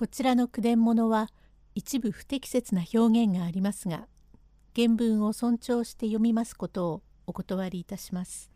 こちらの句伝物は一部不適切な表現がありますが原文を尊重して読みますことをお断りいたします。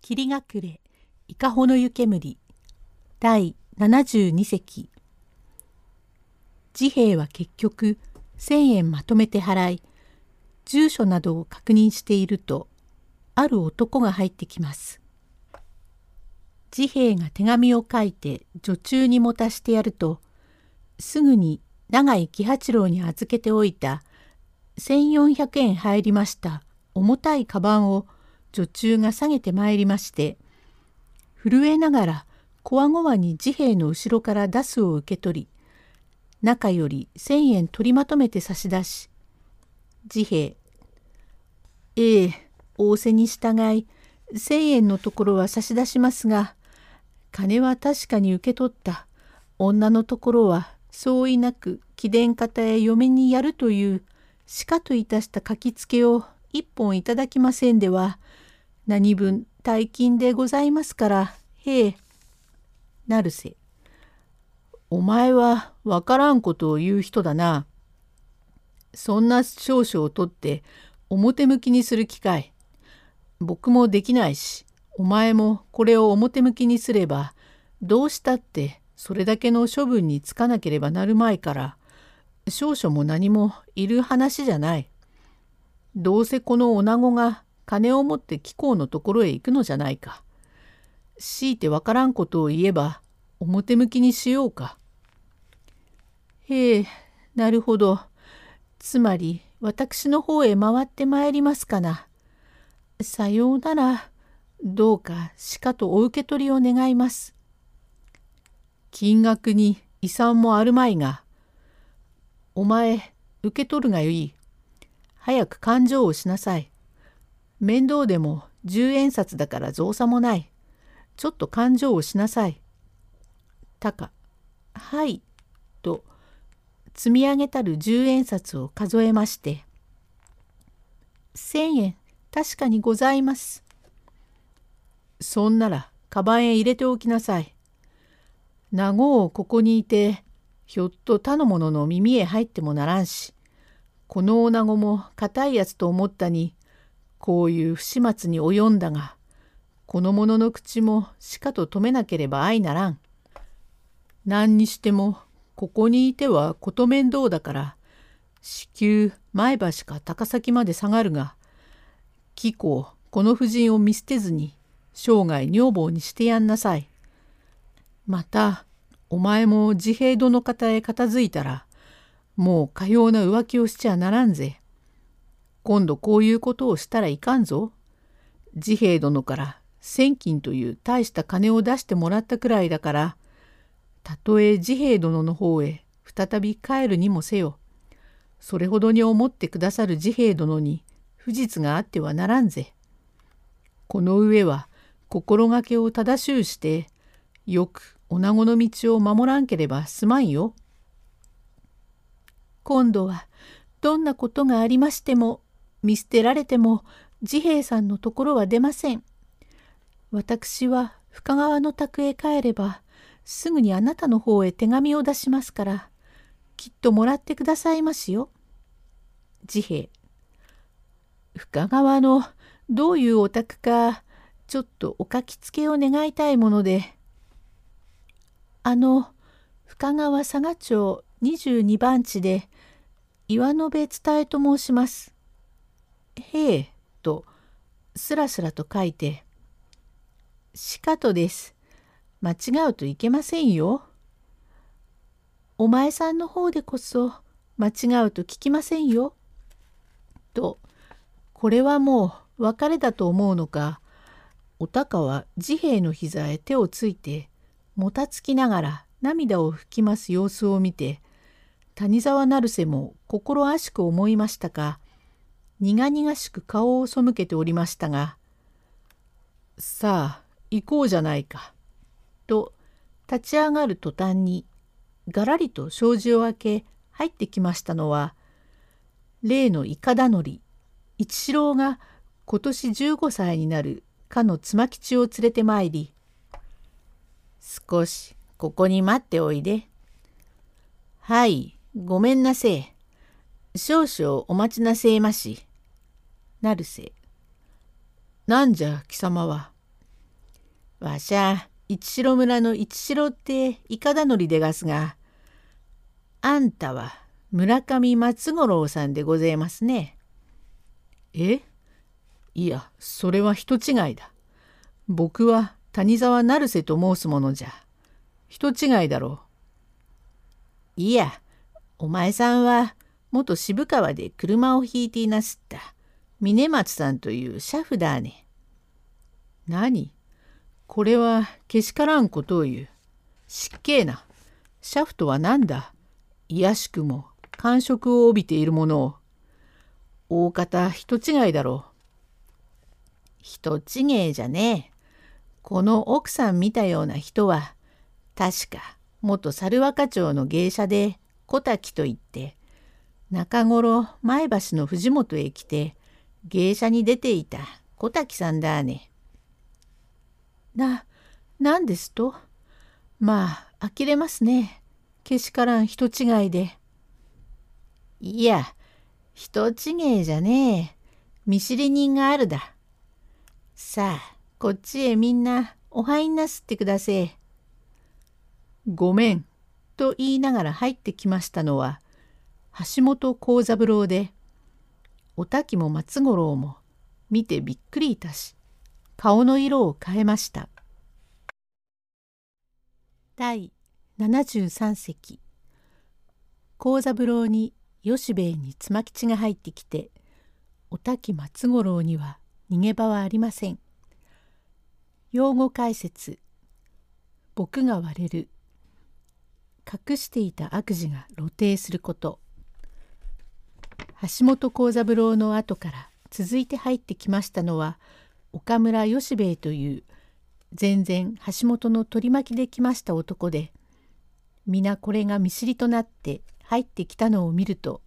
霧隠れ伊香保の湯煙第72席治兵衛は結局1,000円まとめて払い住所などを確認しているとある男が入ってきます。治兵衛が手紙を書いて女中に持たしてやるとすぐに永井喜八郎に預けておいた1,400円入りました重たいカバンを女中が下げてまいりまして震えながらこわごわに治兵衛の後ろから出すを受け取り中より1,000円取りまとめて差し出し治兵衛ええ仰せに従い1,000円のところは差し出しますが金は確かに受け取った。女のところは相違なく貴殿方へ嫁にやるというしかといたした書きつけを一本いただきませんでは何分大金でございますからへえ。成瀬お前はわからんことを言う人だな。そんな少々を取って表向きにする機会僕もできないしお前もこれを表向きにすればどうしたってそれだけの処分につかなければなるまいから少々も何もいる話じゃない。どうせこの女子が金を持って貴公のところへ行くのじゃないか。強いてわからんことを言えば表向きにしようか。へえなるほど。つまり私の方へ回ってまいりますかな。さようなら。どうかしかとお受け取りを願います。金額に遺産もあるまいが、お前受け取るがよい。早く勘定をしなさい。面倒でも十円札だから造作もない。ちょっと勘定をしなさい。たか、はい、と積み上げたる十円札を数えまして、千円確かにございます。そんなら、カバンへ入れておきなさい。名護をここにいて、ひょっと他の者の耳へ入ってもならんし、この女子も固いやつと思ったに、こういう不始末に及んだが、この者の口もしかと止めなければ相ならん。何にしても、ここにいてはこと面倒だから、至急前橋か高崎まで下がるが、貴公この婦人を見捨てずに生涯女房にしてやんなさい。またお前も自閉殿方へ片付いたらもうかような浮気をしちゃならんぜ。今度こういうことをしたらいかんぞ。自閉殿から千金という大した金を出してもらったくらいだからたとえ自閉殿の方へ再び帰るにもせよ。それほどに思ってくださる自閉殿に不実があってはならんぜ。この上は心がけを正しゅうしてよく女子の道を守らんければすまんよ。今度はどんなことがありましても見捨てられても治兵衛さんのところは出ません。私は深川の宅へ帰ればすぐにあなたの方へ手紙を出しますからきっともらってくださいますよ。治兵衛深川のどういうお宅かちょっとお書きつけを願いたいもので。あの、深川佐賀町22番地で、岩延伝えと申します。へえ、と、すらすらと書いて、しかとです。間違うといけませんよ。お前さんの方でこそ間違うと聞きませんよ。と、これはもう別れだと思うのか、お高は治兵衛の膝へ手をついてもたつきながら涙を拭きます様子を見て谷沢成瀬も心あしく思いましたか苦々しく顔を背けておりましたが「さあ行こうじゃないか」と立ち上がる途端にがらりと障子を開け入ってきましたのは例のいかだ乗り一四郎が今年15歳になるかの妻吉を連れてまいり少しここに待っておいで。はい、ごめんなせえ。少々お待ちなせえまし。成瀬。なんじゃ貴様は。わしゃ一代村の一代っていかだのりでがすが、あんたは村上松五郎さんでございますね。え？いや、それは人違いだ。僕は谷沢成瀬と申すものじゃ。人違いだろう。いや、お前さんは元渋川で車を引いていなすった峰松さんというシャフだね。何？これはけしからんことを言う。失敬な。シャフとは何だ？いやしくも感触を帯びているものを。大方人違いだろう。人違いじゃねえ。この奥さん見たような人は確か元猿若町の芸者で小滝といって中頃前橋の藤本へ来て芸者に出ていた小滝さんだね。な、何ですと？まあ呆れますね。けしからん人違いで。いや、人違いじゃねえ。見知り人があるだ。さあ、こっちへみんなお入んなすってくだせえ。ごめん。と言いながら入ってきましたのは橋本幸三郎でお滝も松五郎も見てびっくりいたし顔の色を変えました。第73席幸三郎に吉兵衛に妻吉が入ってきてお滝松五郎には逃げ場はありません。用語解説。僕が割れる。隠していた悪事が露呈すること。橋本幸三郎の後から続いて入ってきましたのは岡村義兵衛という全然橋本の取り巻きで来ました男で皆これが見知りとなって入ってきたのを見ると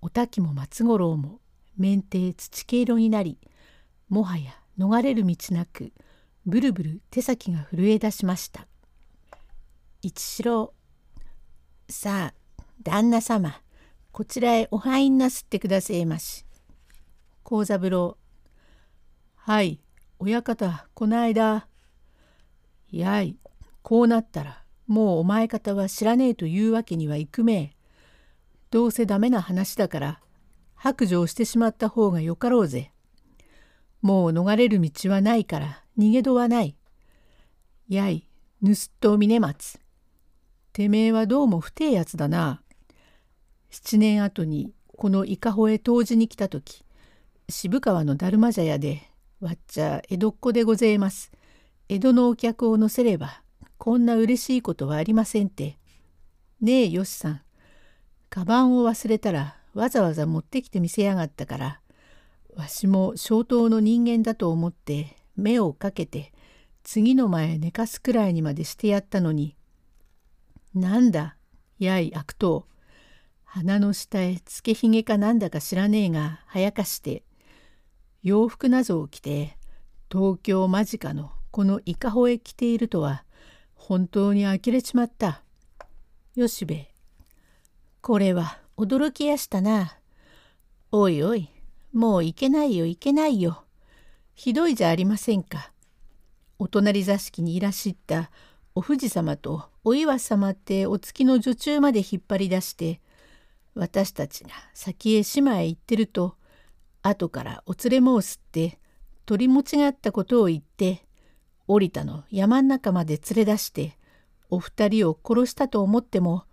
お滝も松五郎も面体土毛色になりもはや逃れる道なくブルブル手先が震え出しました。一四郎さあ旦那様こちらへお入んなすってくださいまし。幸三郎はい親方この間やいこうなったらもうお前方は知らねえというわけにはいくめえ。どうせダメな話だから白状してしまった方がよかろうぜ。もう逃れる道はないから逃げ戸はない。やい盗っ人峰松。てめえはどうも不定やつだな。七年後にこの伊香保へ湯治に来た時渋川のだるま茶屋でわっちゃ江戸っ子でごぜえます。江戸のお客を乗せればこんな嬉しいことはありませんって。ねえよしさん。カバンを忘れたらわざわざ持ってきて見せやがったからわしも消灯の人間だと思って目をかけて次の前寝かすくらいにまでしてやったのになんだ、やい悪党。鼻の下へつけひげかなんだか知らねえが、早かして、洋服なぞを着て、東京間近のこの伊香保へ来ているとは、本当に呆れちまった。よしべ。これは驚きやしたな。おいおい、もういけないよいけないよ。ひどいじゃありませんか。お隣座敷にいらしったお藤様とお岩様ってお月の女中まで引っ張り出して私たちが先へ島へ行ってると後からお連れ申すって取り持ちがあったことを言って降りたの山ん中まで連れ出してお二人を殺したと思っても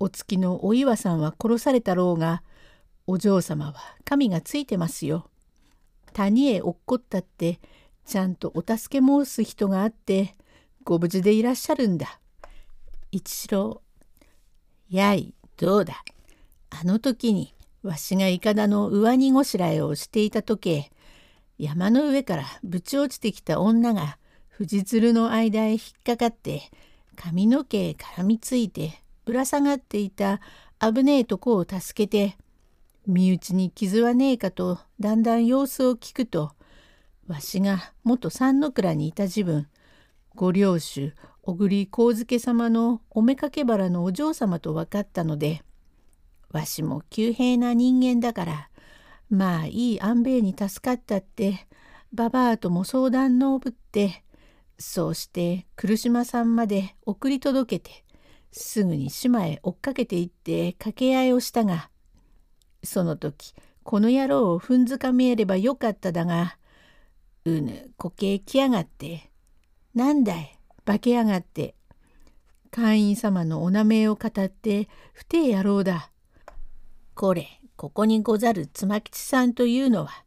お月のお岩さんは殺されたろうがお嬢様は神がついてますよ。谷へ落っこったってちゃんとお助け申す人があってご無事でいらっしゃるんだ。一郎。やい、どうだ？あの時にわしがいかだの上にごしらえをしていた時山の上からぶち落ちてきた女が藤鶴の間へ引っかかって髪の毛へ絡みついてぶら下がっていた危ねえとこを助けて身内に傷はねえかとだんだん様子を聞くとわしが元三の倉にいた自分ご領主小栗幸助様のおめかけ腹のお嬢様と分かったのでわしも急平な人間だからまあいい安兵衛に助かったってばばあとも相談のぶってそうして来島さんまで送り届けてすぐに島へ追っかけていって掛け合いをしたがその時この野郎を踏んづかみえればよかっただがうぬこけきやがってなんだい化けやがって会員様のお名前を語って不定野郎だ。これここにござる妻吉さんというのは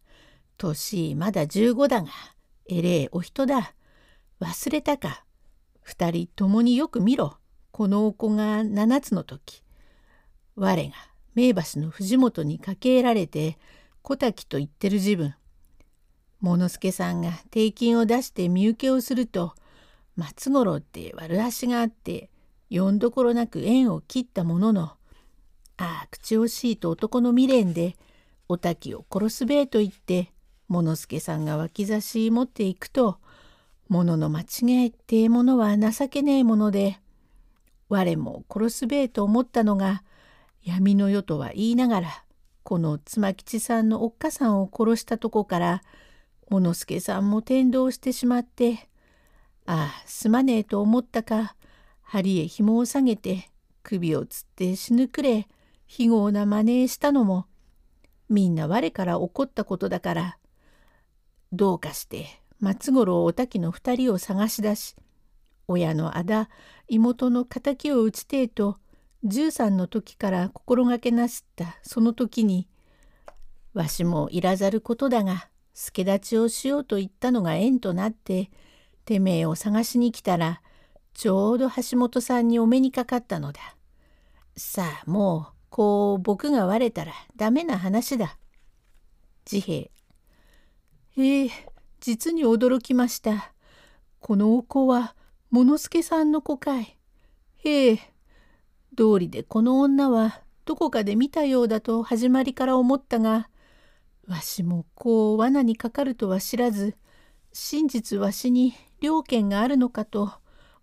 年まだ15だがえれえお人だ。忘れたか。二人ともによく見ろ。このお子が七つの時。我が名橋の藤本にかけられて小滝と言ってる自分。物助さんが定金を出して身請けをすると松五郎って悪足があってよんどころなく縁を切ったもののああ口惜しいと男の未練でお滝を殺すべえと言って物助さんが脇差し持っていくと物の間違いってえものは情けねえもので我も殺すべえと思ったのが闇の世とは言いながらこの妻吉さんのおっかさんを殺したとこから物助さんも転倒してしまってああすまねえと思ったか針へ紐を下げて首をつって死ぬくれ非業な真似したのもみんな我から起こったことだからどうかして松五郎お滝の二人を探し出し親のあだ妹の敵を討ちてえと13の時から心がけなすったその時にわしもいらざることだが助立ちをしようと言ったのが縁となっててめえを探しに来たらちょうど橋本さんにお目にかかったのだ。さあもうこう僕が割れたらダメな話だ。治兵衛。ええ実に驚きました。このお子は物助さんの子かい。へえ、道理でこの女はどこかで見たようだと始まりから思ったが、わしもこう罠にかかるとは知らず、真実わしに了見があるのかと、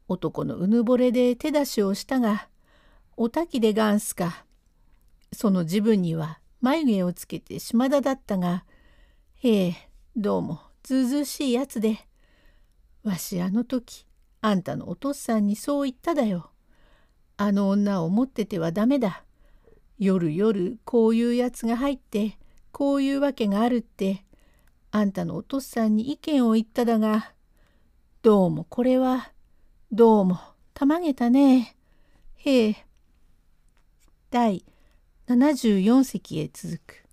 男のうぬぼれで手出しをしたが、おたきでがんすか。その自分には眉毛をつけて島田だったが、へえ、どうもずうずうしいやつで、わしあの時、あんたのお父さんにそう言っただよ。あの女を持っててはダメだ。夜夜こういうやつが入ってこういうわけがあるってあんたのお父さんに意見を言っただがどうもこれはどうもたまげたね。へえ。第74席へ続く。